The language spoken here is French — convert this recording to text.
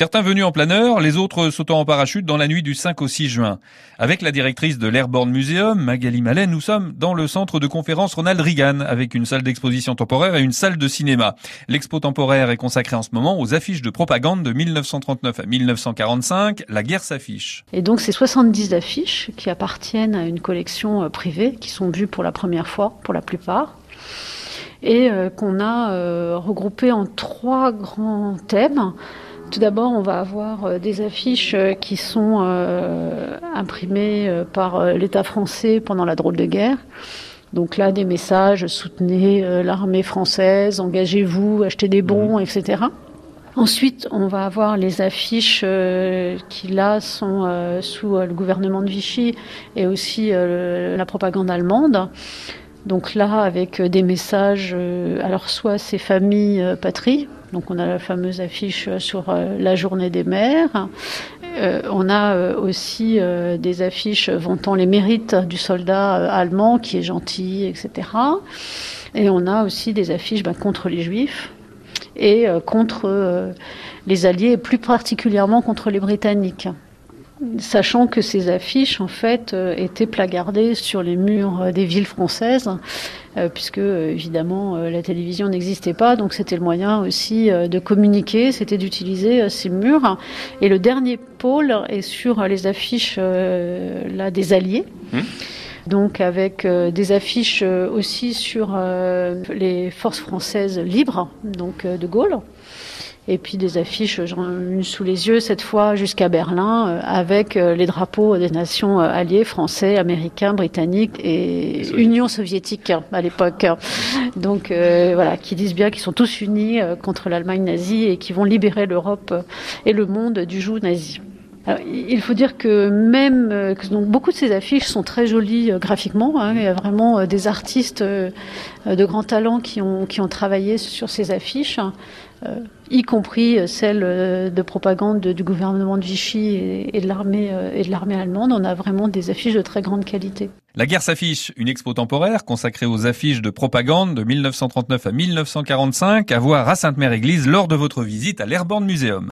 Certains venus en planeur, les autres sautant en parachute dans la nuit du 5 au 6 juin. Avec la directrice de l'Airborne Museum, Magali Mallet, nous sommes dans le centre de conférence Ronald Reagan avec une salle d'exposition temporaire et une salle de cinéma. L'expo temporaire est consacrée en ce moment aux affiches de propagande de 1939 à 1945. La guerre s'affiche. Et donc c'est 70 affiches qui appartiennent à une collection euh, privée qui sont vues pour la première fois pour la plupart et euh, qu'on a euh, regroupées en trois grands thèmes. Tout d'abord, on va avoir euh, des affiches euh, qui sont euh, imprimées par l'État français pendant la drôle de guerre. Donc là, des messages, soutenez l'armée française, engagez-vous, achetez des bons, mmh. etc. Ensuite, on va avoir les affiches qui là sont sous le gouvernement de Vichy et aussi la propagande allemande. Donc là, avec des messages, alors soit ces familles patries, donc on a la fameuse affiche sur euh, la journée des mères. Euh, on a euh, aussi des affiches vantant les mérites du soldat allemand qui est gentil, etc. Et on a aussi des affiches ben, contre les juifs et contre les alliés, et plus particulièrement contre les britanniques sachant que ces affiches en fait euh, étaient placardées sur les murs euh, des villes françaises euh, puisque évidemment la télévision n'existait pas. Donc c'était le moyen aussi de communiquer c'était d'utiliser ces murs. Et le dernier pôle est sur les affiches là des alliés. Mmh. donc avec des affiches aussi sur les forces françaises libres donc de Gaulle et puis des affiches, j'en une sous les yeux cette fois jusqu'à Berlin, euh, avec euh, les drapeaux des nations euh, alliées, français, américains, britanniques et Union soviétique hein, à l'époque. Donc voilà, qui disent bien qu'ils sont tous unis contre l'Allemagne nazie et qui vont libérer l'Europe et le monde du joug nazi. Il faut dire que même donc beaucoup de ces affiches sont très jolies graphiquement. Hein, il y a vraiment des artistes de grand talent qui ont travaillé sur ces affiches. Euh, y compris euh, celle euh, de propagande du gouvernement de Vichy et, de l'armée et de l'armée allemande. On a vraiment des affiches de très grande qualité. La guerre s'affiche, une expo temporaire consacrée aux affiches de propagande de 1939 à 1945, à voir à Sainte-Mère-Église lors de votre visite à l'Airborne Museum.